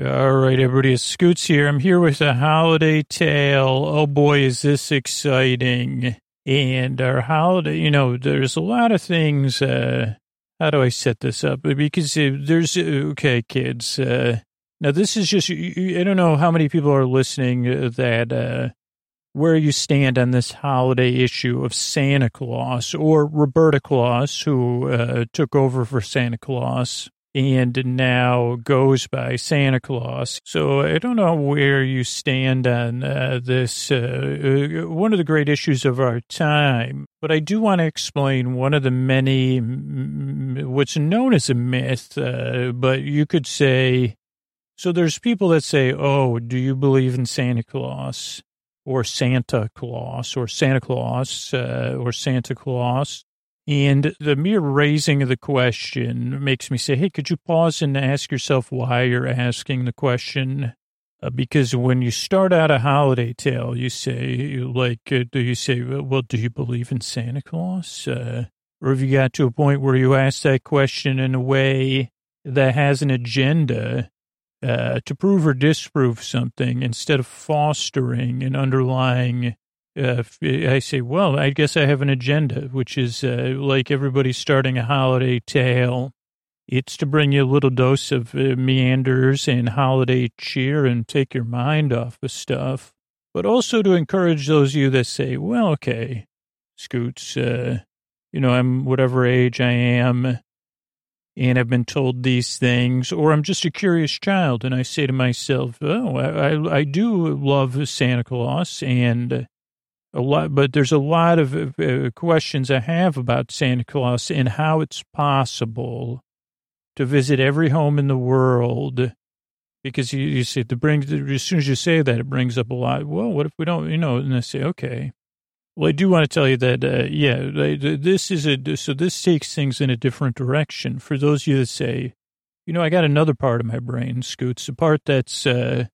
All right, everybody, it's Scoots here. I'm here with a holiday tale. Oh boy, is this exciting. And our holiday, you know, there's a lot of things, uh, how do I set this up? Because uh, there's, uh, okay, kids, uh, now this is just, I don't know how many people are listening uh, that, uh, where you stand on this holiday issue of Santa Claus or Roberta Claus, who, uh, took over for Santa Claus and now goes by Santa Claus. So I don't know where you stand on uh, this, uh, uh one of the great issues of our time, but I do want to explain one of the many, what's known as a myth, uh, but you could say, so there's people that say, oh, do you believe in Santa Claus? Or Santa Claus, or Santa Claus, uh, or Santa Claus. And the mere raising of the question makes me say, hey, could you pause and ask yourself why you're asking the question? Uh, because when you start out a holiday tale, you say, like, uh, do you say, well, do you believe in Santa Claus? Uh, or have you got to a point where you ask that question in a way that has an agenda uh, to prove or disprove something instead of fostering an underlying uh, I say, well, I guess I have an agenda, which is uh, like everybody starting a holiday tale. It's to bring you a little dose of uh, meanders and holiday cheer and take your mind off the stuff, but also to encourage those of you that say, well, okay, Scoots, uh, you know, I'm whatever age I am and I've been told these things, or I'm just a curious child and I say to myself, oh, I, I, I do love Santa Claus and a lot, but there's a lot of uh, questions I have about Santa Claus and how it's possible to visit every home in the world. Because you, you see, to bring, as soon as you say that, it brings up a lot. Well, what if we don't, you know, and I say, okay. Well, I do want to tell you that, uh, yeah, this is a, so this takes things in a different direction. For those of you that say, you know, I got another part of my brain, Scoots, a part that's, uh,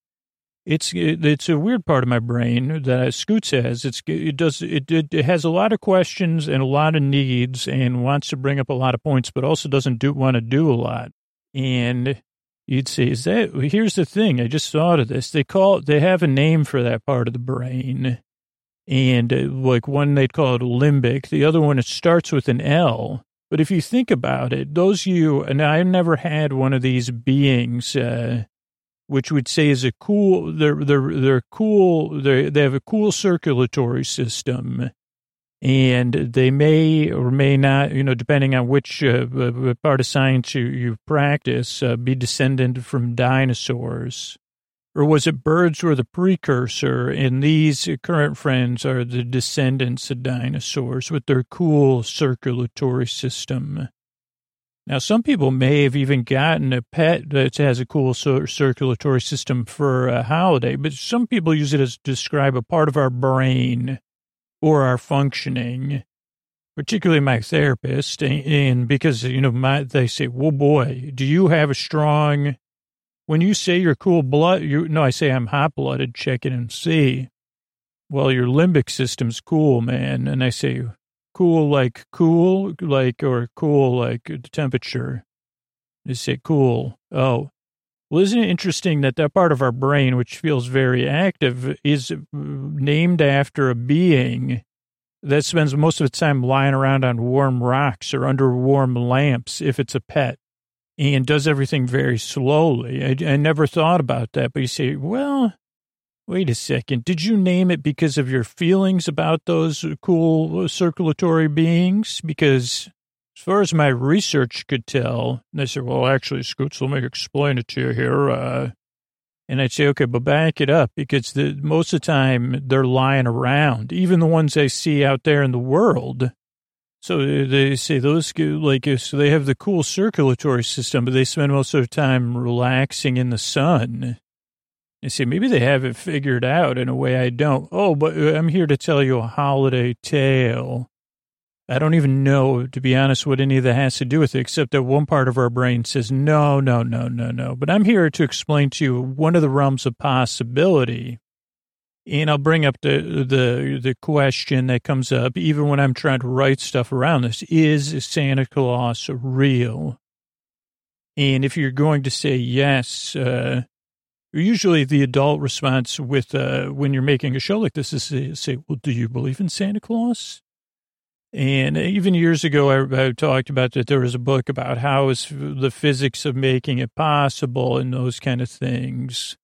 it's it's a weird part of my brain that Scoot says it's it does it, it, it has a lot of questions and a lot of needs and wants to bring up a lot of points, but also doesn't do want to do a lot. And you'd say, is that here's the thing? I just thought of this. They call they have a name for that part of the brain, and uh, like one they'd call it limbic. The other one it starts with an L. But if you think about it, those you and I never had one of these beings. Uh, which would say is a cool, they're, they're, they're cool, they they have a cool circulatory system. And they may or may not, you know, depending on which uh, part of science you, you practice, uh, be descendant from dinosaurs. Or was it birds were the precursor, and these current friends are the descendants of dinosaurs with their cool circulatory system? Now, some people may have even gotten a pet that has a cool circulatory system for a holiday, but some people use it as to describe a part of our brain or our functioning, particularly my therapist. And because, you know, my, they say, well, boy, do you have a strong, when you say you're cool blood, you, no, I say I'm hot blooded, check it and see. Well, your limbic system's cool, man. And I say, cool like cool like or cool like uh, the temperature. They say cool. Oh, well, isn't it interesting that that part of our brain, which feels very active, is uh, named after a being that spends most of its time lying around on warm rocks or under warm lamps if it's a pet and does everything very slowly. I, I never thought about that, but you say, well, Wait a second. Did you name it because of your feelings about those cool circulatory beings? Because as far as my research could tell, they said, well, actually, Scoots, let me explain it to you here. Uh, and I'd say, okay, but back it up because the, most of the time they're lying around, even the ones I see out there in the world. So they say those, like, so they have the cool circulatory system, but they spend most of their time relaxing in the sun. You see, maybe they have it figured out in a way I don't. Oh, but uh, I'm here to tell you a holiday tale. I don't even know, to be honest, what any of that has to do with it, except that one part of our brain says, no, no, no, no, no. But I'm here to explain to you one of the realms of possibility. And I'll bring up the, the, the question that comes up, even when I'm trying to write stuff around this. Is Santa Claus real? And if you're going to say yes, uh, usually the adult response with uh, when you're making a show like this is to say, "Well, do you believe in Santa Claus?" And even years ago, I, I talked about that there was a book about how is the physics of making it possible and those kind of things.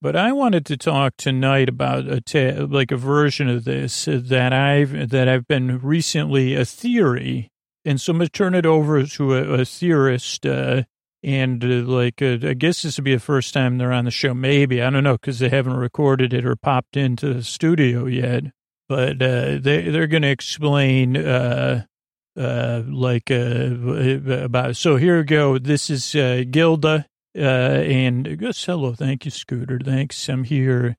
But I wanted to talk tonight about a ta- like a version of this that I've that I've been recently a theory, and so I'm gonna turn it over to a, a theorist. Uh, and uh, like uh, I guess this would be the first time they're on the show. Maybe I don't know because they haven't recorded it or popped into the studio yet. But uh, they they're gonna explain uh, uh, like uh, about. So here we go. This is uh, Gilda uh, and yes, hello, thank you, Scooter. Thanks. I'm here,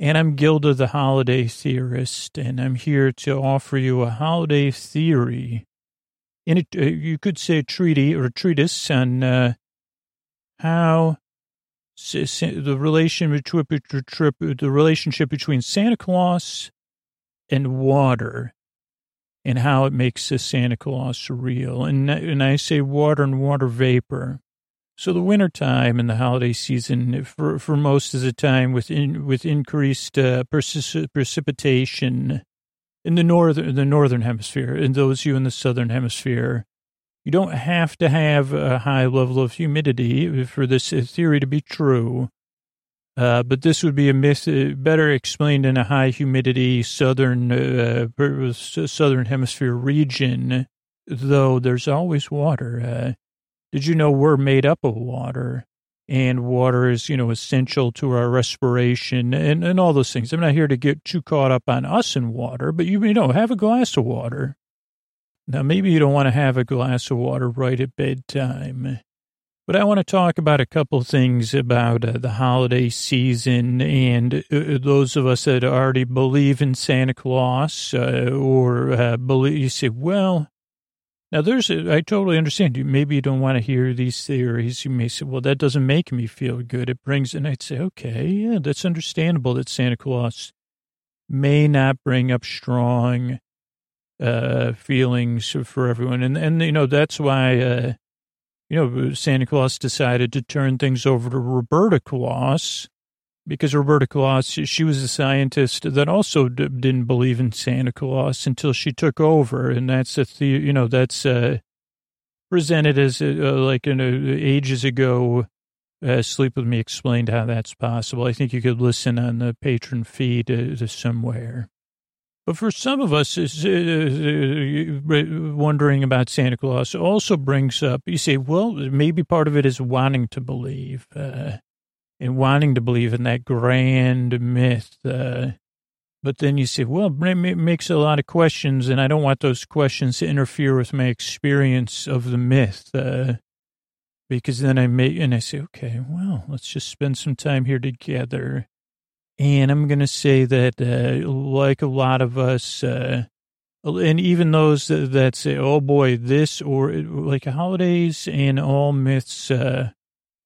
and I'm Gilda, the holiday theorist, and I'm here to offer you a holiday theory. In it, uh, you could say a treaty or a treatise on uh, how the relation between the relationship between Santa Claus and water and how it makes the Santa Claus real. And, and I say water and water vapor. So the winter time and the holiday season for, for most is a time with in, with increased uh, precipitation in the northern the northern hemisphere and those of you in the southern hemisphere. You don't have to have a high level of humidity for this theory to be true. Uh, but this would be a myth uh, better explained in a high humidity southern uh, southern hemisphere region, though there's always water. Uh, did you know we're made up of water? And water is, you know, essential to our respiration and, and all those things. I'm not here to get too caught up on us and water, but you, you know, have a glass of water. Now, maybe you don't want to have a glass of water right at bedtime, but I want to talk about a couple things about uh, the holiday season and uh, those of us that already believe in Santa Claus uh, or uh, believe, you say, well, now, there's, I totally understand. You maybe you don't want to hear these theories. You may say, well, that doesn't make me feel good. It brings, and I'd say, okay, yeah, that's understandable that Santa Claus may not bring up strong uh, feelings for everyone. And, and, you know, that's why, uh, you know, Santa Claus decided to turn things over to Roberta Claus because Roberta Claus, she was a scientist that also d- didn't believe in Santa Claus until she took over, and that's a the you know that's uh, presented as uh, like in ages ago. Uh, Sleep with Me explained how that's possible. I think you could listen on the Patreon feed uh, somewhere. But for some of us, uh, uh, wondering about Santa Claus also brings up, you say, well, maybe part of it is wanting to believe. Uh, and wanting to believe in that grand myth. Uh, but then you say, well, it makes a lot of questions, and I don't want those questions to interfere with my experience of the myth. Uh, because then I make, and I say, okay, well, let's just spend some time here together. And I'm going to say that, uh, like a lot of us, uh, and even those that, that, say, oh boy, this or like holidays and all myths, uh,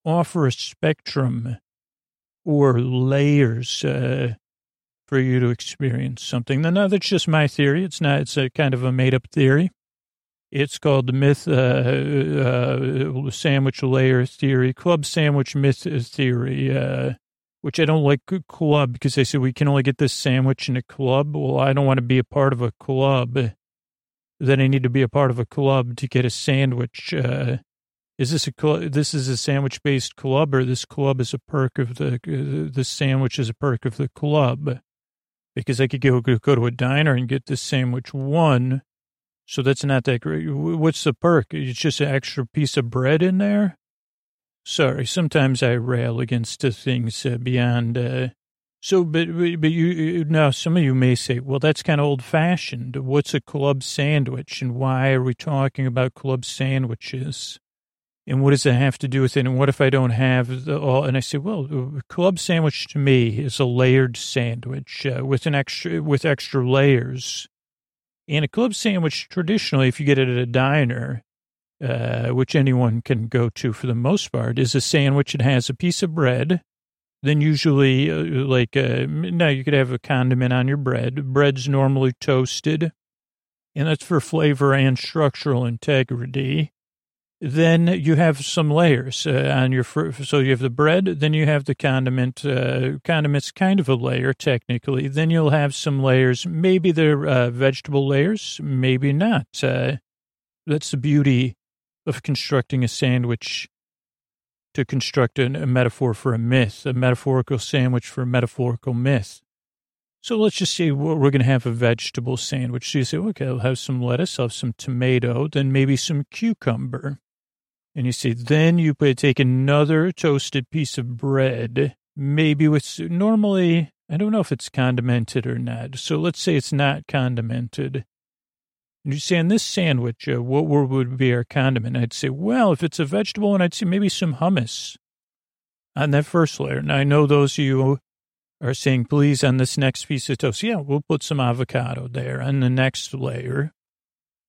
offer a spectrum or layers uh, for you to experience something. Now, that's just my theory. It's not, it's a kind of a made up theory. It's called the myth uh, uh, sandwich layer theory, club sandwich myth theory, uh, which I don't like club because they say we can only get this sandwich in a club. Well, I don't want to be a part of a club. Then I need to be a part of a club to get a sandwich. Uh, is this a this is a sandwich based club or this club is a perk of the the sandwich is a perk of the club? Because I could go go to a diner and get this sandwich one, so that's not that great. What's the perk? It's just an extra piece of bread in there. Sorry, sometimes I rail against the things uh, beyond. Uh, so, but but you now some of you may say, well, that's kind of old fashioned. What's a club sandwich, and why are we talking about club sandwiches? And what does that have to do with it? And what if I don't have the all? And I say, well, a club sandwich to me is a layered sandwich uh, with an extra with extra layers. And a club sandwich, traditionally, if you get it at a diner, uh, which anyone can go to for the most part, is a sandwich that has a piece of bread. Then usually, uh, like uh, now, you could have a condiment on your bread. Bread's normally toasted, and that's for flavor and structural integrity then you have some layers uh, on your fr- so you have the bread then you have the condiment uh, condiment's kind of a layer technically then you'll have some layers maybe they're uh, vegetable layers maybe not uh, that's the beauty of constructing a sandwich to construct a, a metaphor for a myth a metaphorical sandwich for a metaphorical myth so let's just say we're going to have a vegetable sandwich. So you say, okay, I'll have some lettuce, I'll have some tomato, then maybe some cucumber. And you say, then you take another toasted piece of bread, maybe with, normally, I don't know if it's condimented or not. So let's say it's not condimented. And you say, on this sandwich, uh, what would be our condiment? I'd say, well, if it's a vegetable, and I'd say maybe some hummus on that first layer. Now, I know those of you are saying, please, on this next piece of toast, yeah, we'll put some avocado there on the next layer.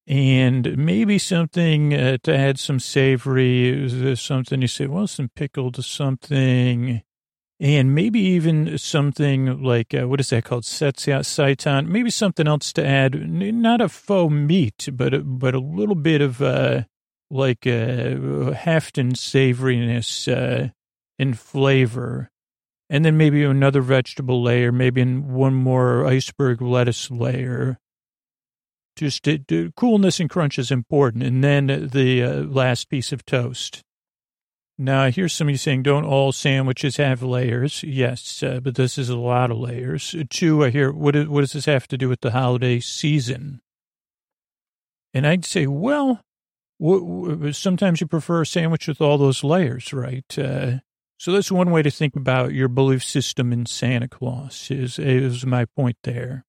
And maybe something uh, to add some savory, something you say, well, some pickled something. And maybe even something like, uh, what is that called? Seitan. Maybe something else to add, not a faux meat, but, a, but a little bit of uh, like uh, heft and savoriness uh, and flavor and then maybe another vegetable layer, maybe in one more iceberg lettuce layer. Just to, to, coolness and crunch is important. And then the uh, last piece of toast. Now, I hear somebody saying, don't all sandwiches have layers? Yes, uh, but this is a lot of layers. Two, I hear, what, what does this have to do with the holiday season? And I'd say, well, sometimes you prefer a sandwich with all those layers, right? Uh, so that's one way to think about your belief system in Santa Claus is, is my point there.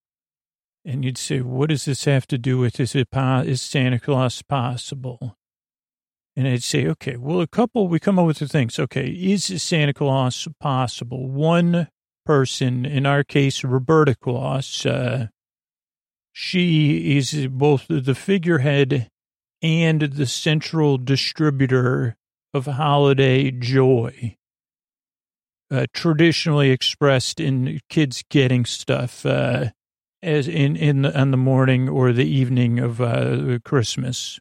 And you'd say, what does this have to do with, is it, is Santa Claus possible? And I'd say, okay, well, a couple, we come up with the things. Okay, is Santa Claus possible? One person, in our case, Roberta Claus, uh, she is both the figurehead and the central distributor of holiday joy uh, traditionally expressed in kids getting stuff uh, as in in the, on the morning or the evening of uh, Christmas.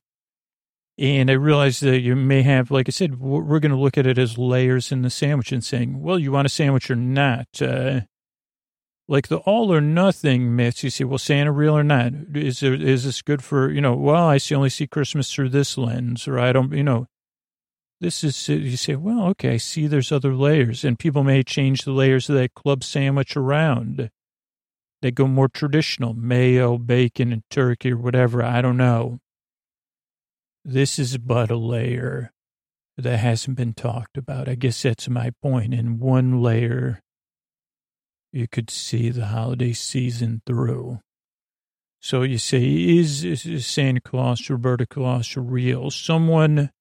And I realized that you may have, like I said, we're going to look at it as layers in the sandwich and saying, well, you want a sandwich or not? Uh, like the all or nothing myths, you say, well, Santa real or not? Is there, is this good for, you know, well, I see, only see Christmas through this lens, or I don't, you know, this is, you say, well, okay, I see there's other layers, and people may change the layers of that club sandwich around. They go more traditional, mayo, bacon, and turkey, or whatever. I don't know. This is but a layer that hasn't been talked about. I guess that's my point. In one layer, you could see the holiday season through. So you say, is, is Santa Claus, Roberta Claus real? Someone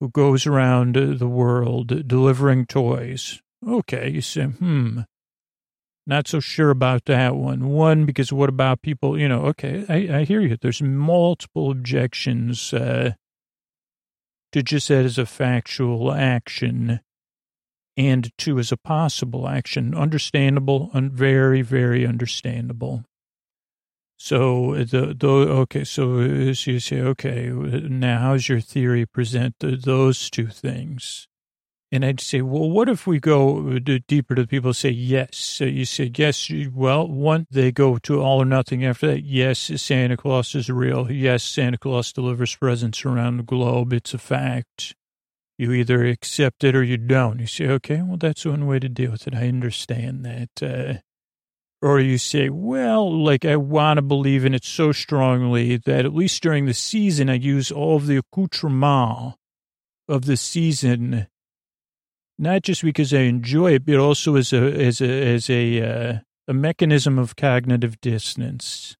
who goes around the world delivering toys. Okay, you say, hmm, not so sure about that one. One, because what about people, you know, okay, I, I hear you. There's multiple objections uh, to just that as a factual action and two as a possible action. Understandable and very, very understandable. So the, the okay, so you say, okay, now how's your theory present those two things? And I'd say, well, what if we go deeper to people say yes? So you said yes. Well, one, they go to all or nothing after that. Yes, Santa Claus is real. Yes, Santa Claus delivers presents around the globe. It's a fact. You either accept it or you don't. You say, okay, well, that's one way to deal with it. I understand that. Uh, or you say, well, like I want to believe in it so strongly that at least during the season, I use all of the accoutrement of the season, not just because I enjoy it, but also as a, as a, as a, uh, a mechanism of cognitive dissonance,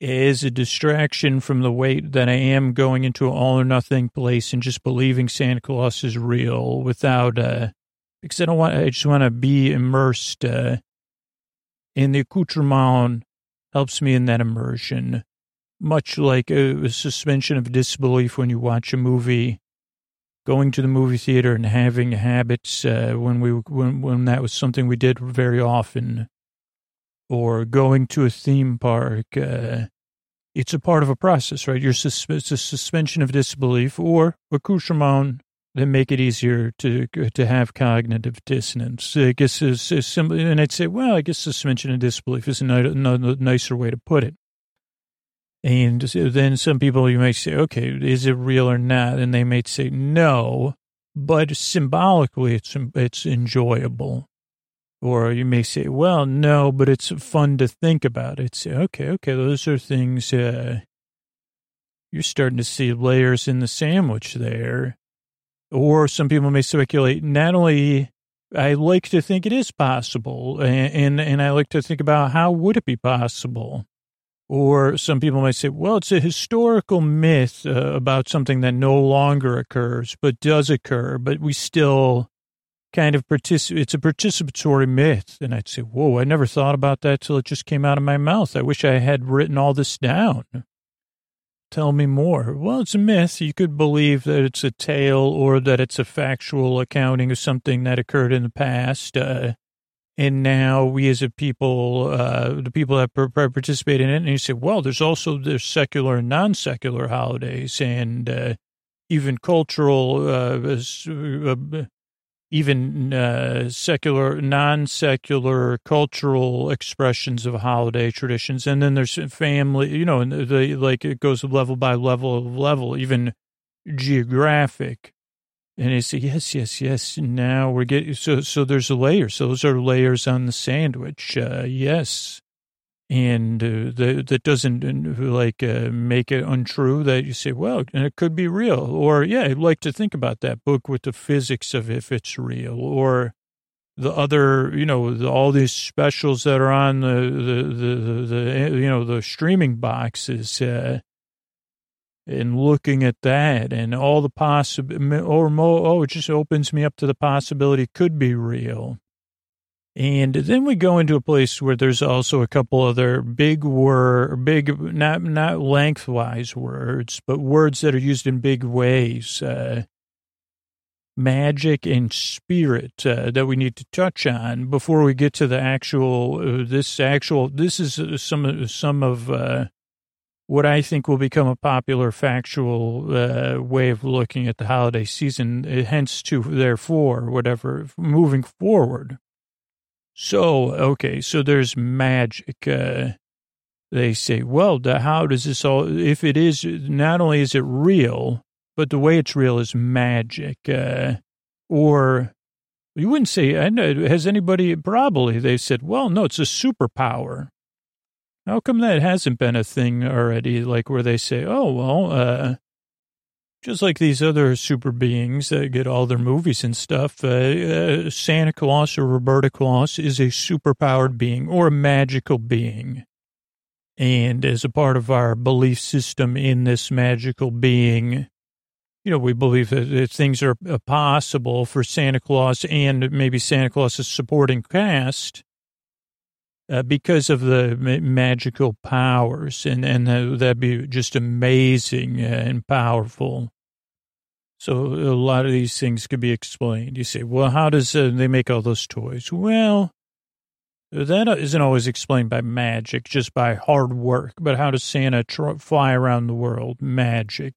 as a distraction from the weight that I am going into an all or nothing place and just believing Santa Claus is real without, uh, because I don't want, I just want to be immersed, uh, and the accoutrement helps me in that immersion, much like a, a suspension of disbelief when you watch a movie going to the movie theater and having habits uh, when we when when that was something we did very often, or going to a theme park, uh, it's a part of a process, right? You're sus- it's a suspension of disbelief or accoutrement that make it easier to to have cognitive dissonance. I guess is, is simple, and I'd say, well, I guess suspension of disbelief is another, another nicer way to put it. And then some people you might say, okay, is it real or not? And they might say no, but symbolically it's it's enjoyable. Or you may say, well, no, but it's fun to think about. It's okay, okay, those are things, uh, you're starting to see layers in the sandwich there. Or some people may speculate, not only I like to think it is possible, and, and, and I like to think about how would it be possible. Or some people might say, well, it's a historical myth uh, about something that no longer occurs, but does occur, but we still kind of participate. It's a participatory myth. And I'd say, whoa, I never thought about that till it just came out of my mouth. I wish I had written all this down. Tell me more. Well, it's a myth. You could believe that it's a tale or that it's a factual accounting of something that occurred in the past. Uh, and now we as a people, uh, the people that participate in it, and you say, well, there's also the secular and non-secular holidays and uh, even cultural uh, uh even uh, secular, non-secular cultural expressions of holiday traditions. And then there's family, you know, and the, like it goes level by level of level, even geographic. And they said, yes, yes, yes. Now we're getting, so, so there's a layer. So those are layers on the sandwich. Uh, yes and uh, that, that doesn't uh, like uh, make it untrue that you say, well, and it could be real, or yeah, I'd like to think about that book with the physics of if it's real, or the other, you know, the, all these specials that are on the the, the the, the, you know the streaming boxes, uh, and looking at that and all the possible, or more, oh, it just opens me up to the possibility it could be real and then we go into a place where there's also a couple other big word, big, not, not lengthwise words, but words that are used in big ways. Uh, magic and spirit uh, that we need to touch on before we get to the actual, uh, this actual, this is uh, some, some of, uh, what I think will become a popular factual uh, way of looking at the holiday season, hence to therefore, whatever, moving forward. So, okay, so there's magic. Uh, they say, well, the, how does this all, if it is, not only is it real, but the way it's real is magic. Uh, or you wouldn't say, I know, has anybody, probably they said, well, no, it's a superpower. How come that hasn't been a thing already? Like where they say, oh, well, uh, just like these other super beings that get all their movies and stuff, uh, uh, Santa Claus or Roberta Claus is a superpowered being or a magical being. And as a part of our belief system in this magical being, you know, we believe that, things are uh, possible for Santa Claus and maybe Santa Claus's supporting cast uh, because of the ma- magical powers, and and that, that'd be just amazing uh, and powerful. So a lot of these things could be explained. You say, well, how does uh, they make all those toys? Well, that isn't always explained by magic, just by hard work. But how does Santa tr- fly around the world? Magic.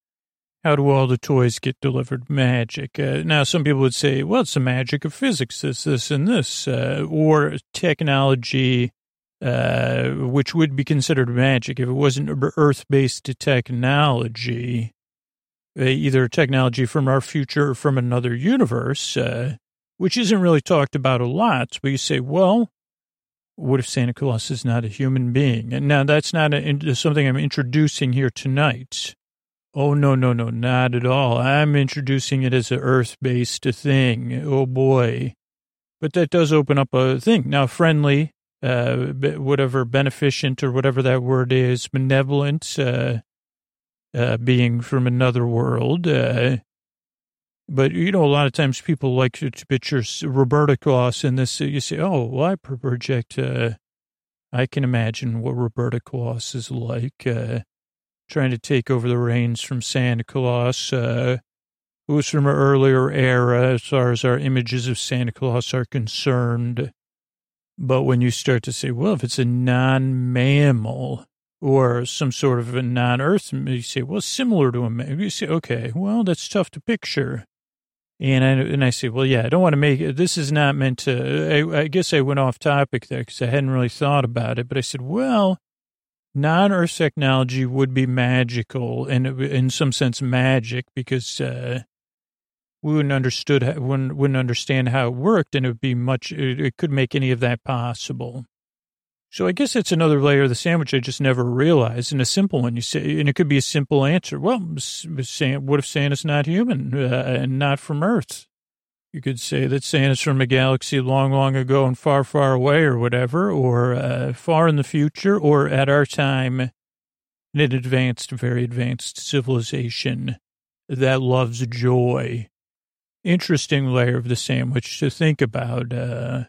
How do all the toys get delivered? Magic. Uh, now, some people would say, well, it's the magic of physics, this, this, and this, uh, or technology uh, which would be considered magic if it wasn't Earth based technology, uh, either technology from our future or from another universe, uh, which isn't really talked about a lot. But you say, well, what if Santa Claus is not a human being? And now that's not a, something I'm introducing here tonight. Oh, no, no, no, not at all. I'm introducing it as an earth based thing. Oh, boy. But that does open up a thing. Now, friendly uh, whatever beneficent or whatever that word is, benevolent, uh, uh, being from another world. Uh, but, you know, a lot of times people like to picture Roberta Claus in this. You say, oh, well, I project, uh, I can imagine what Roberta Claus is like, uh, trying to take over the reins from Santa Claus, who's from an earlier era as far as our images of Santa Claus are concerned. But when you start to say, well, if it's a non mammal, or some sort of a non-Earth. You say, well, similar to a. mammal. You say, okay, well, that's tough to picture. And I and I say, well, yeah, I don't want to make. This is not meant to. I, I guess I went off topic there because I hadn't really thought about it. But I said, well, non-Earth technology would be magical and in some sense magic because uh, we wouldn't understood wouldn't, wouldn't understand how it worked, and it would be much. It, it could make any of that possible. So I guess it's another layer of the sandwich I just never realized. And a simple one, you say, and it could be a simple answer. Well, what if Santa's not human uh, and not from Earth? You could say that Santa's from a galaxy long, long ago and far, far away, or whatever, or uh, far in the future, or at our time, in an advanced, very advanced civilization that loves joy. Interesting layer of the sandwich to think about. Uh,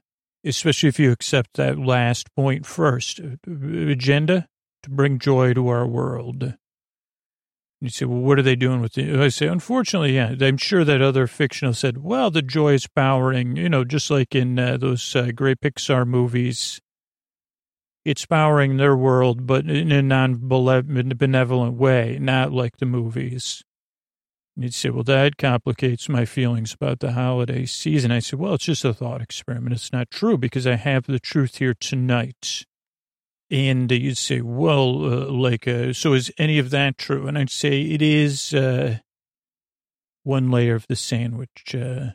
especially if you accept that last point first agenda to bring joy to our world. You say, well, what are they doing with it? I say, unfortunately, yeah, I'm sure that other fictional said, well, the joy is powering, you know, just like in uh, those uh, great Pixar movies. It's powering their world, but in a non benevolent way, not like the movies. And you'd say, well, that complicates my feelings about the holiday season. I said, well, it's just a thought experiment. It's not true because I have the truth here tonight. And you'd say, well, uh, like, uh, so is any of that true? And I'd say it is uh, one layer of the sandwich. Uh,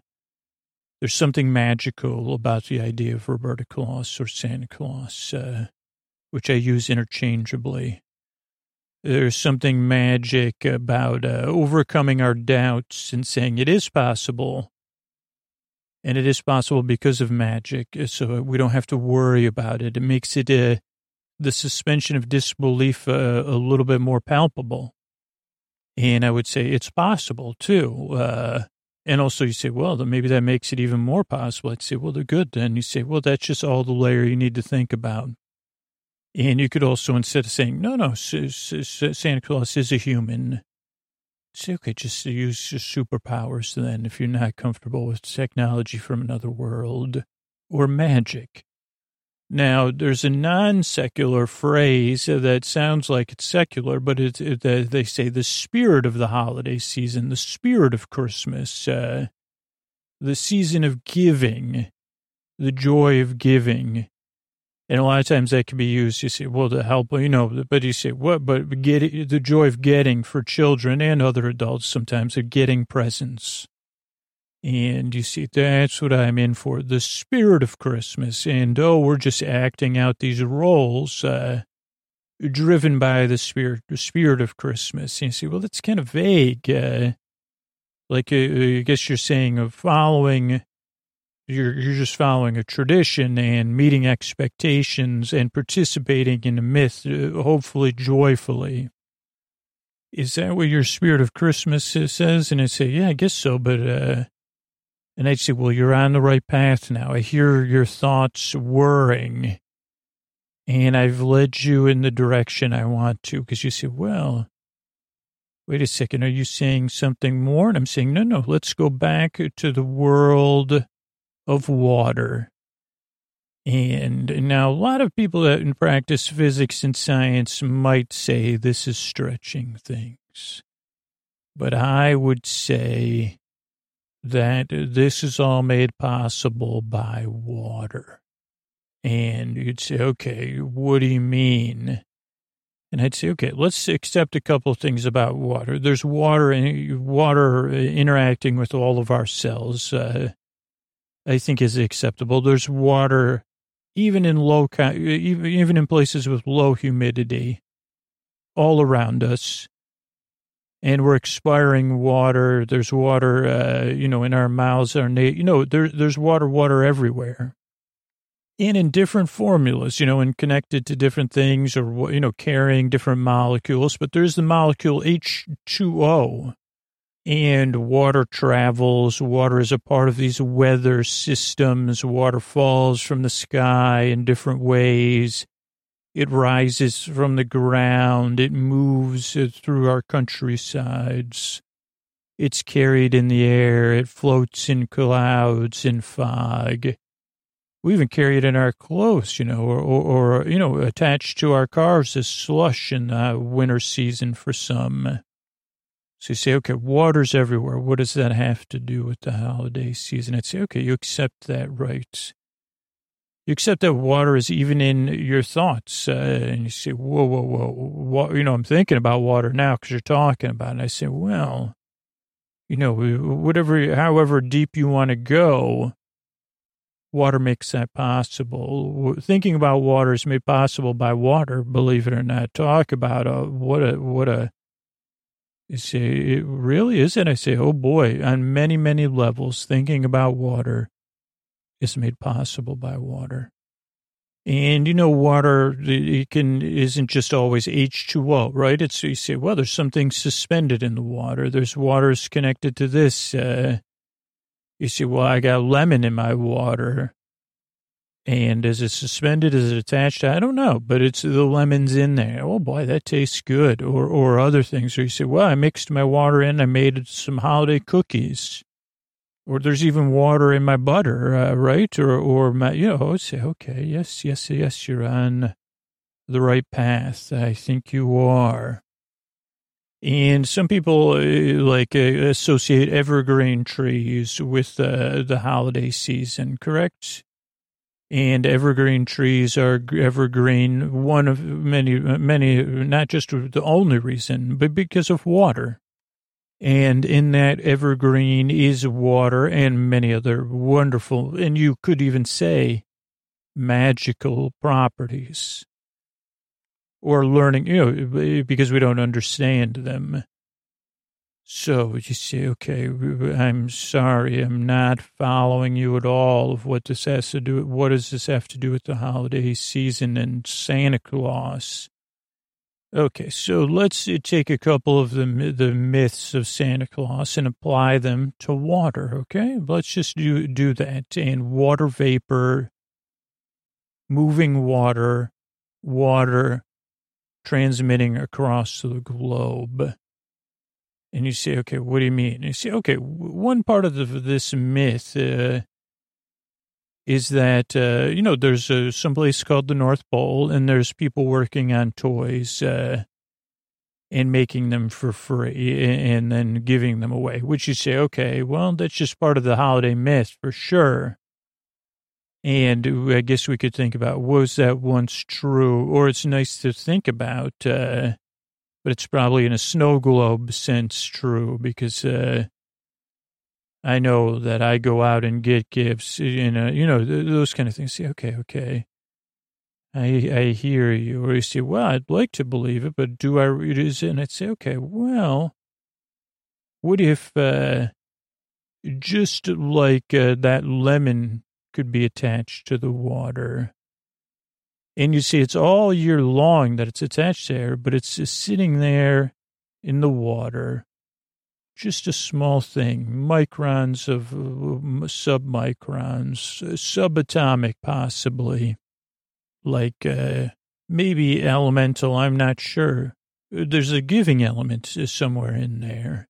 there's something magical about the idea of Roberta Claus or Santa Claus, uh, which I use interchangeably. There's something magic about uh, overcoming our doubts and saying it is possible. And it is possible because of magic. So we don't have to worry about it. It makes it uh, the suspension of disbelief uh, a little bit more palpable. And I would say it's possible too. Uh, and also you say, well, maybe that makes it even more possible. I'd say, well, they're good then. You say, well, that's just all the layer you need to think about. And you could also, instead of saying, no, no, Santa Claus is a human, say, okay, just use your superpowers then if you're not comfortable with technology from another world or magic. Now, there's a non secular phrase that sounds like it's secular, but it, it, they say the spirit of the holiday season, the spirit of Christmas, uh, the season of giving, the joy of giving. And a lot of times that can be used, you say, well, to help, you know, but you say, what, but get the joy of getting for children and other adults sometimes of getting presents. And you see, that's what I'm in for, the spirit of Christmas. And, oh, we're just acting out these roles, uh, driven by the spirit, the spirit of Christmas. And you say, well, that's kind of vague. Uh, like, uh, I guess you're saying of following you're, you're just following a tradition and meeting expectations and participating in a myth, uh, hopefully joyfully. Is that what your spirit of Christmas says? And I say, yeah, I guess so. But, uh, and I'd say, well, you're on the right path now. I hear your thoughts whirring and I've led you in the direction I want to. Cause you say, well, wait a second. Are you saying something more? And I'm saying, no, no, let's go back to the world of water. And now a lot of people that practice physics and science might say this is stretching things. But I would say that this is all made possible by water. And you'd say, okay, what do you mean? And I'd say, okay, let's accept a couple of things about water. There's water, water interacting with all of our cells. Uh, I think is acceptable. There's water, even in low, even even in places with low humidity, all around us, and we're expiring water. There's water, uh, you know, in our mouths, our na- you know, there, there's water, water everywhere, and in different formulas, you know, and connected to different things, or you know, carrying different molecules. But there's the molecule H two O and water travels. Water is a part of these weather systems. Water falls from the sky in different ways. It rises from the ground. It moves through our countrysides. It's carried in the air. It floats in clouds and fog. We even carry it in our clothes, you know, or, or, or you know, attached to our cars as slush in the winter season for some. So you say, okay, water's everywhere. What does that have to do with the holiday season? I'd say, okay, you accept that, right? You accept that water is even in your thoughts. Uh, and you say, whoa, whoa, whoa, whoa. You know, I'm thinking about water now because you're talking about it. And I say, well, you know, whatever, however deep you want to go, water makes that possible. Thinking about water is made possible by water, believe it or not. Talk about a, what a, what a, you say, it really is. And I say, oh boy, on many, many levels, thinking about water is made possible by water. And you know, water it can isn't just always H2O, right? It's you say, well, there's something suspended in the water. There's waters connected to this. Uh, you say, well, I got lemon in my water. And is it suspended? Is it attached? I don't know, but it's the lemons in there. Oh boy, that tastes good. Or, or other things. Or you say, well, I mixed my water in. I made some holiday cookies. Or there's even water in my butter, uh, right? Or, or my, you know, I say, okay, yes, yes, yes, you're on the right path. I think you are. And some people uh, like uh, associate evergreen trees with uh, the holiday season, correct? And evergreen trees are evergreen. One of many, many, not just the only reason, but because of water. And in that evergreen is water and many other wonderful, and you could even say magical properties. Or learning, you know, because we don't understand them. So you say, okay, I'm sorry, I'm not following you at all of what this has to do. What does this have to do with the holiday season and Santa Claus? Okay, so let's uh, take a couple of the the myths of Santa Claus and apply them to water. Okay, let's just do do that. And water vapor, moving water, water transmitting across the globe. And you say, okay, what do you mean? And you say, okay, one part of the, this myth uh, is that, uh, you know, there's a, some place called the North Pole and there's people working on toys uh, and making them for free and then giving them away, which you say, okay, well, that's just part of the holiday myth for sure. And I guess we could think about, was that once true? Or it's nice to think about, uh, but it's probably in a snow globe sense true because uh, I know that I go out and get gifts, you know, you know those kind of things. Say, okay, okay, I I hear you. Or you say, well, I'd like to believe it, but do I read it? And I'd say, okay, well, what if uh, just like uh, that lemon could be attached to the water? And you see, it's all year long that it's attached there, but it's just sitting there in the water. Just a small thing, microns of uh, submicrons, uh, subatomic possibly, like uh, maybe elemental, I'm not sure. There's a giving element somewhere in there.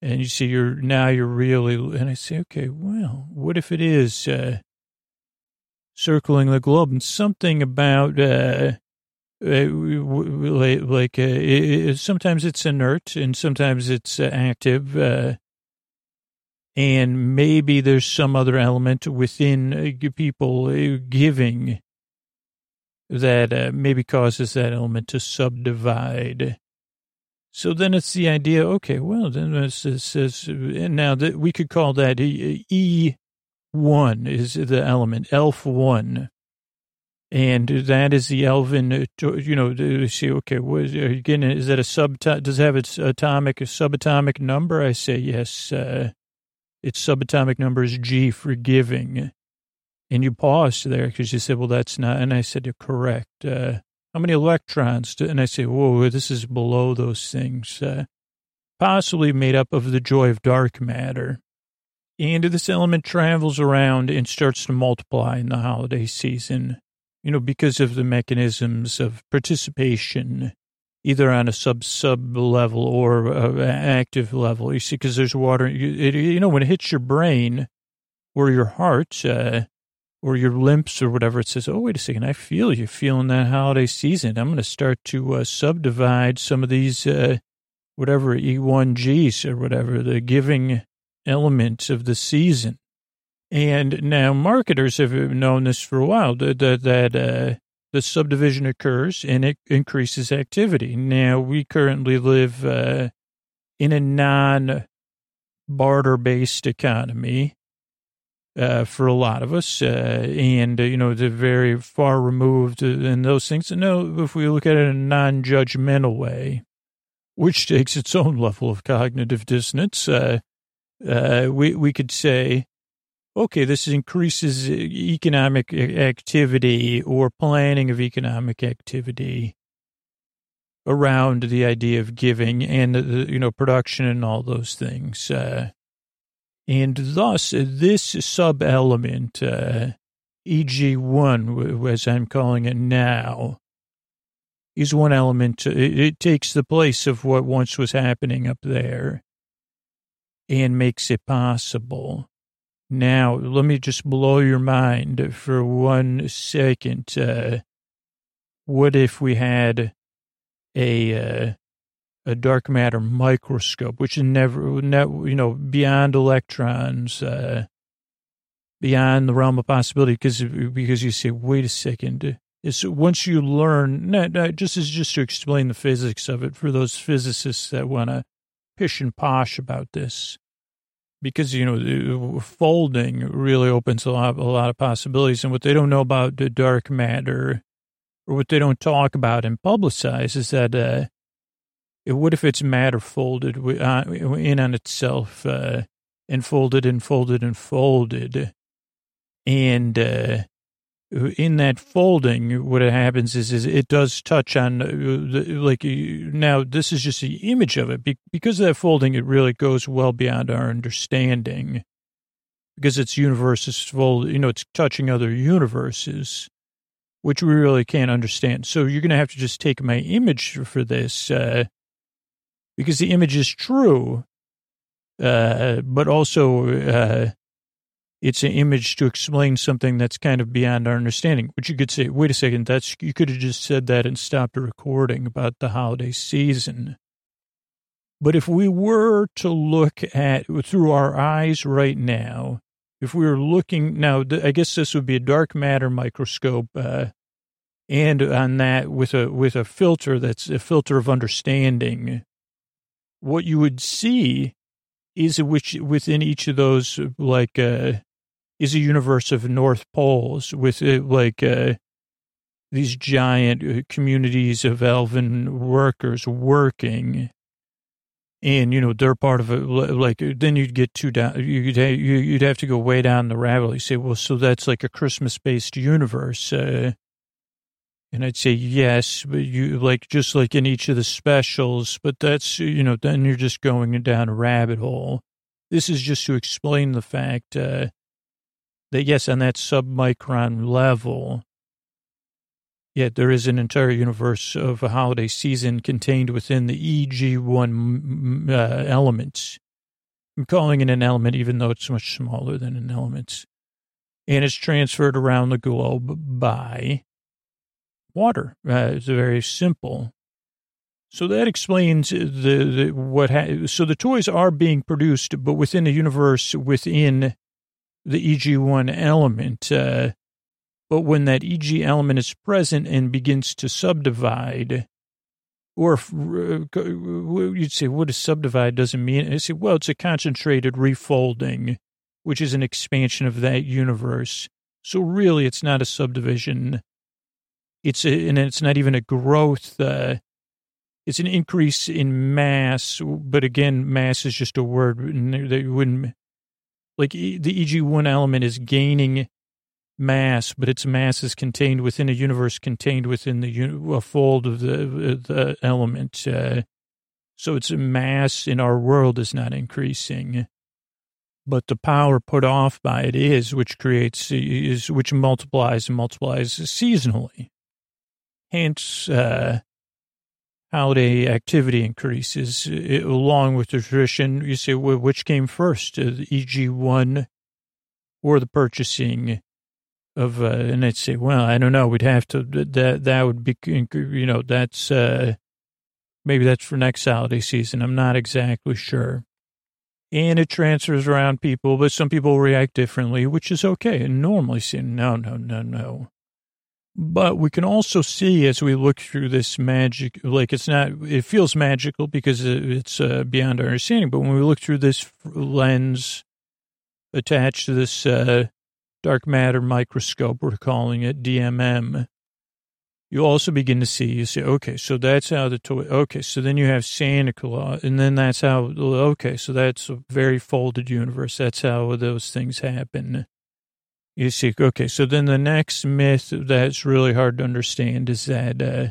And you see, you're now you're really, and I say, okay, well, what if it is uh, circling the globe, and something about uh, uh, like uh, it, sometimes it's inert and sometimes it's uh, active, uh, and maybe there's some other element within uh, people uh, giving that maybe causes that element to subdivide. So then it's the idea. Okay, well then this says now that we could call that E one is the element, elf one. And that is the elven, uh, you know, see, okay, what is, again, is that a sub, does it have its atomic, a subatomic number? I say yes. Uh, its subatomic number is G for giving. And you paused there because you said, well, that's not, and I said, you're correct. Uh, how many electrons? Do, and I say, whoa, this is below those things. Uh, possibly made up of the joy of dark matter. And this element travels around and starts to multiply in the holiday season, you know, because of the mechanisms of participation, either on a sub sub level or uh, active level. You see, because there's water, you, it, you know, when it hits your brain or your heart, uh, or your limps or whatever, it says, oh, wait a second, I feel you feeling that holiday season. I'm going to start to uh, subdivide some of these, uh, whatever, E1Gs or whatever, the giving elements of the season. And now marketers have known this for a while, that, that, uh, the subdivision occurs and it increases activity. Now, we currently live uh, in a non barter based economy uh, for a lot of us, uh, and uh, you know they're very far removed in those things. And no, if we look at it in a non-judgmental way, which takes its own level of cognitive dissonance, uh, uh, we we could say, okay, this increases economic activity or planning of economic activity around the idea of giving and you know production and all those things. Uh, and thus, this sub element, uh, EG1, as I'm calling it now, is one element. It, it takes the place of what once was happening up there and makes it possible. Now, let me just blow your mind for one second. Uh, what if we had a uh, a dark matter microscope, which is never, you know, beyond electrons, uh, beyond the realm of possibility. Because because you say, wait a second, is once you learn, not just as just to explain the physics of it for those physicists that want to pish and posh about this, because you know folding really opens a lot a lot of possibilities, and what they don't know about the dark matter. Or what they don't talk about and publicize is that uh, what if it's matter folded uh, in on itself, uh, and folded and folded and folded, and uh, in that folding, what happens is, is it does touch on, uh, like, now this is just the image of it. because of that folding, it really goes well beyond our understanding. Because it's universes fold, you know, it's touching other universes, which we really can't understand. So you're going to have to just take my image for this, uh, because the image is true, uh, but also uh, it's an image to explain something that's kind of beyond our understanding. But you could say, wait a second, that's you could have just said that and stopped recording about the holiday season. But if we were to look at through our eyes right now, if we were looking now, I guess this would be a dark matter microscope, uh, and on that with a with a filter that's a filter of understanding what you would see is which within each of those like uh is a universe of north poles with uh, like uh these giant uh, communities of elven workers working and you know they're part of it like then you'd get too down you'd you'd have to go way down the rabbit hole you say well so that's like a christmas based universe uh and I'd say, yes, but you like, just like in each of the specials, but that's, you know, then you're just going down a rabbit hole. This is just to explain the fact uh, that, yes, on that submicron level, yet there is an entire universe of a holiday season contained within the EG1 uh, elements. I'm calling it an element, even though it's much smaller than an element. And it's transferred around the globe by water. Uh, it's very simple. So that explains the, the what. Ha- so the toys are being produced, but within the universe, within the EG1 element. Uh, but when that EG element is present and begins to subdivide, or uh, you'd say, what does subdivide doesn't mean? I say, well, it's a concentrated refolding, which is an expansion of that universe. So really, it's not a subdivision it's a, and it's not even a growth. Uh, it's an increase in mass, but again, mass is just a word that you wouldn't like. The EG1 element is gaining mass, but its mass is contained within a universe contained within the a fold of the the element. Uh, so its mass in our world is not increasing, but the power put off by it is, which creates is which multiplies and multiplies seasonally. Hence, uh, holiday activity increases it, along with the tradition. You say, well, which came first, uh, the EG1 or the purchasing of, uh, and I'd say, well, I don't know. We'd have to, that, that would be, you know, that's, uh, maybe that's for next holiday season. I'm not exactly sure. And it transfers around people, but some people react differently, which is okay. And normally say, no, no, no, no. But we can also see as we look through this magic, like it's not, it feels magical because it's uh, beyond our understanding. But when we look through this lens attached to this uh, dark matter microscope, we're calling it DMM, you also begin to see, you say, okay, so that's how the toy, okay, so then you have Santa Claus, and then that's how, okay, so that's a very folded universe. That's how those things happen. You see, okay, so then the next myth that's really hard to understand is that uh,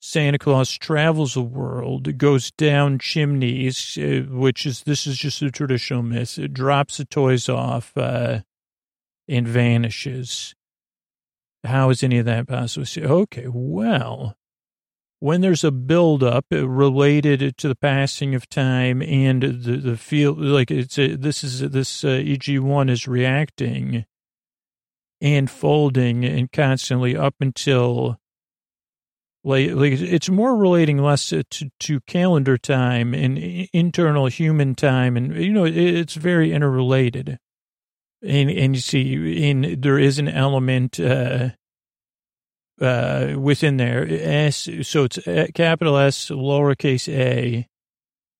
Santa Claus travels the world, goes down chimneys, uh, which is, this is just a traditional myth, it drops the toys off uh, and vanishes. How is any of that possible? Okay, well, when there's a buildup related to the passing of time and the the field, like it's a, this is this uh, EG one is reacting and folding and constantly up until like, like it's more relating less to, to calendar time and internal human time and you know it's very interrelated. And and you see, in there is an element uh, uh, within there. S, so it's capital S, lowercase a,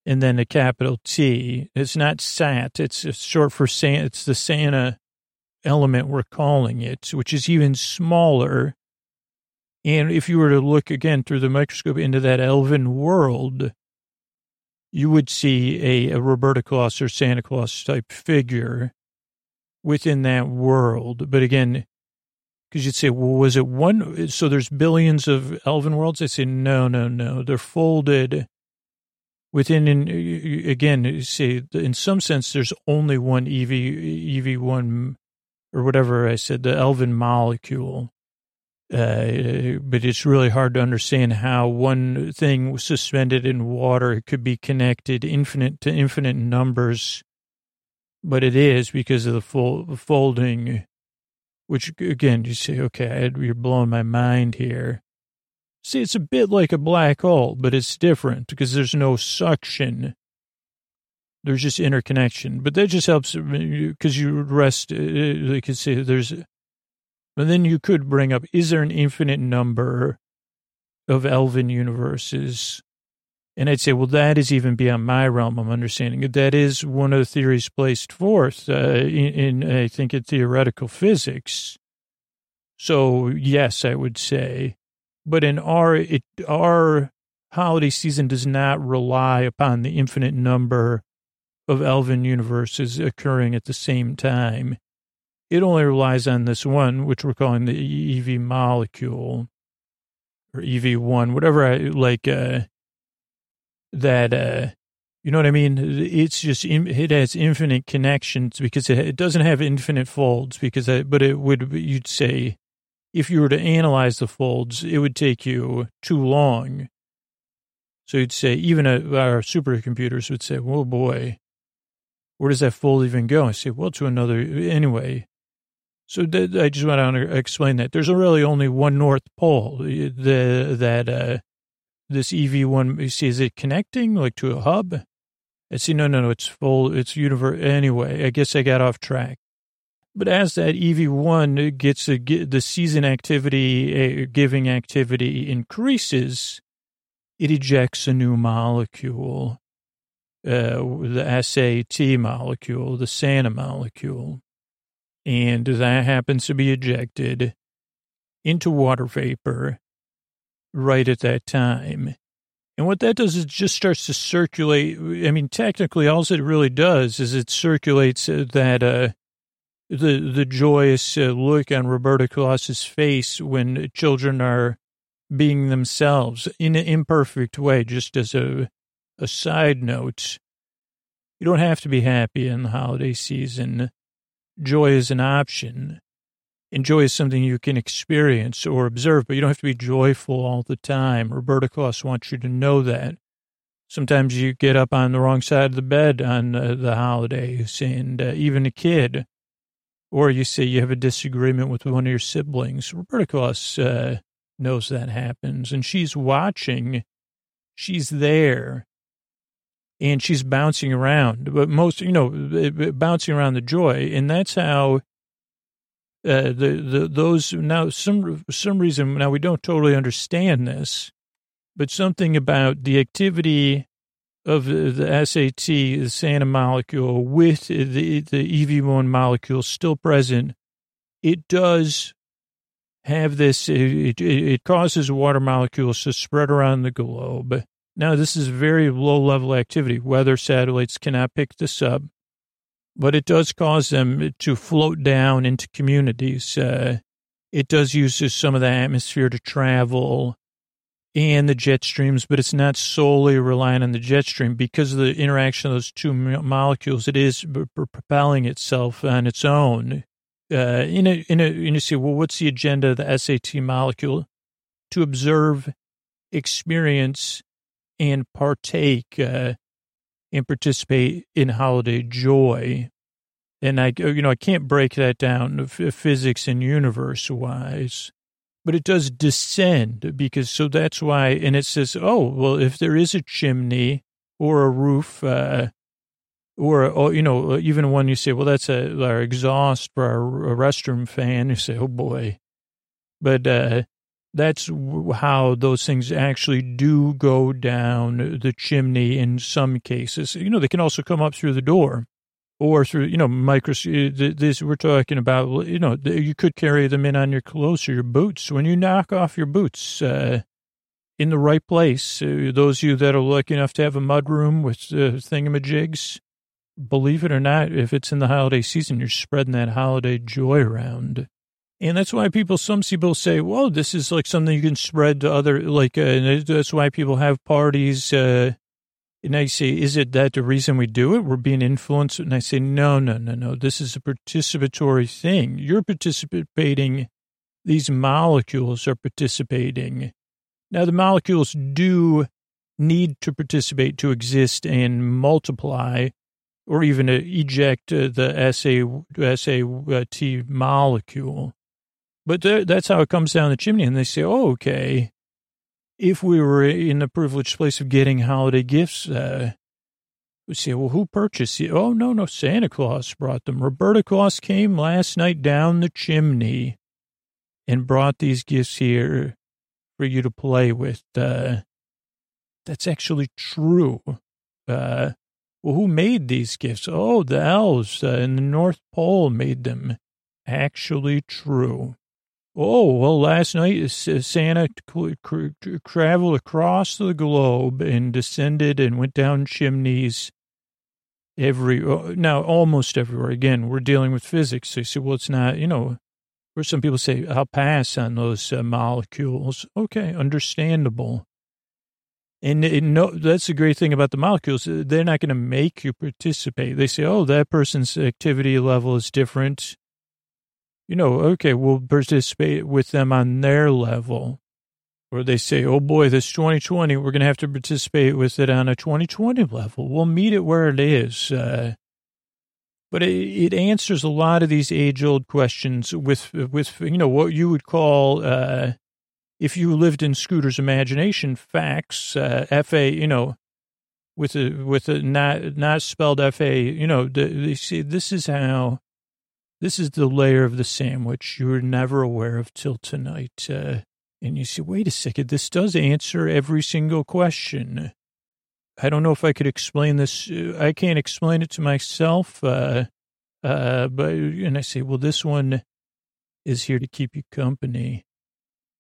and then a capital T. It's not SAT. It's short for Santa. It's the Santa element we're calling it, which is even smaller. And if you were to look again through the microscope into that elven world, you would see a, a Roberta Claus or Santa Claus type figure within that world. But again, because you'd say, well, was it one? So there's billions of elven worlds. I say, no, no, no. They're folded within, in, again, say, in some sense, there's only one EV, EV1 or whatever I said, the elven molecule. Uh, but it's really hard to understand how one thing suspended in water could be connected infinite to infinite numbers but it is because of the full folding, which again, you say, okay, you're blowing my mind here. See, it's a bit like a black hole, but it's different because there's no suction. There's just interconnection, but that just helps because you rest, uh, like you say, there's, but then you could bring up, is there an infinite number of elven universes? And I'd say, well, that is even beyond my realm of understanding. That is one of the theories placed forth uh, in, in, I think, in theoretical physics. So, yes, I would say. But in our, it, our holiday season does not rely upon the infinite number of elven universes occurring at the same time. It only relies on this one, which we're calling the EV molecule or EV1, whatever I like. Uh, that, uh, you know what I mean? It's just, it has infinite connections because it, doesn't have infinite folds because, I, but it would, you'd say, if you were to analyze the folds, it would take you too long. So you'd say, even a, our supercomputers would say, well, boy, where does that fold even go? I say, well, to another, anyway. So I just want to explain that. There's really only one North Pole the, that, uh, this EV1, you see, is it connecting like to a hub? I see, no, no, no, it's full, it's universe. Anyway, I guess I got off track. But as that EV1 gets a, the season activity, uh, giving activity increases, it ejects a new molecule, uh, the SAT molecule, the Santa molecule. And that happens to be ejected into water vapor right at that time. And what that does is just starts to circulate. I mean, technically, all it really does is it circulates uh, that uh, the the joyous uh, look on Roberta Claus's face when children are being themselves in an imperfect way. Just as a a side note, you don't have to be happy in the holiday season. Joy is an option enjoy is something you can experience or observe, but you don't have to be joyful all the time. Roberta Claus wants you to know that. Sometimes you get up on the wrong side of the bed on the holidays, and uh, even a kid or you say you have a disagreement with one of your siblings. Roberta Claus uh, knows that happens, and she's watching. She's there, and she's bouncing around. But most, you know, bouncing around the joy, and that's how. Uh, the the those now some some reason now we don't totally understand this, but something about the activity of the SAT, the Santa molecule, with the, the EV1 molecule still present, it does have this, it, it causes water molecules to spread around the globe. Now, this is very low level activity. Weather satellites cannot pick this up, but it does cause them to float down into communities. Uh, it does use some of the atmosphere to travel and the jet streams, but it's not solely relying on the jet stream because of the interaction of those two molecules. It is propelling itself on its own. Uh, in a, in a, and you say, well, what's the agenda of the SAT molecule? To observe, experience, and partake uh, and participate in holiday joy. And I, you know, I can't break that down physics and universe wise but it does descend because so that's why, and it says, oh, well, if there is a chimney or a roof, uh, or, or, you know, even when you say, well, that's a, our exhaust for our restroom fan, you say, oh boy. But, uh, that's how those things actually do go down the chimney in some cases. You know, they can also come up through the door or through, you know, micro, uh, this, we're talking about, you know, you could carry them in on your clothes or your boots. When you knock off your boots, uh, in the right place, uh, those of you that are lucky enough to have a mud room with uh, thingamajigs, believe it or not, if it's in the holiday season, you're spreading that holiday joy around. And that's why people, some people say, well, this is like something you can spread to other, like, uh, that's why people have parties, uh, and I say, is it that the reason we do it? We're being influenced. And I say, no, no, no, no. This is a participatory thing. You're participating. These molecules are participating. Now, the molecules do need to participate to exist and multiply or even eject uh, the SA, SAT molecule. But that's how it comes down the chimney. And they say, oh, okay if we were in the privileged place of getting holiday gifts, uh, we say, well, who purchased it? Oh, no, no, Santa Claus brought them. Roberta Claus came last night down the chimney and brought these gifts here for you to play with. Uh, that's actually true. Uh, well, who made these gifts? Oh, the elves uh, in the North Pole made them. Actually true. Oh, well, last night Santa traveled across the globe and descended and went down chimneys every, uh, now almost everywhere. Again, we're dealing with physics. They say, well, it's not, you know, or some people say, I'll pass on those uh, molecules. Okay, understandable. And, and no, that's the great thing about the molecules. They're not going to make you participate. They say, oh, that person's activity level is different you know, okay, we'll participate with them on their level. Or they say, oh boy, this 2020, we're going to have to participate with it on a 2020 level. We'll meet it where it is. Uh, but it, it, answers a lot of these age old questions with, with, you know, what you would call, uh, if you lived in Scooter's imagination, facts, uh, FA, you know, with a, with a not, not spelled FA, you know, they see this is how this is the layer of the sandwich you were never aware of till tonight. Uh, and you say, wait a second, this does answer every single question. I don't know if I could explain this. Uh, I can't explain it to myself. Uh, uh, but, and I say, well, this one is here to keep you company.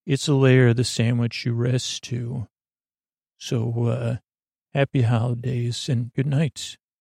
It's a layer of the sandwich you rest to. So, uh, happy holidays and good night.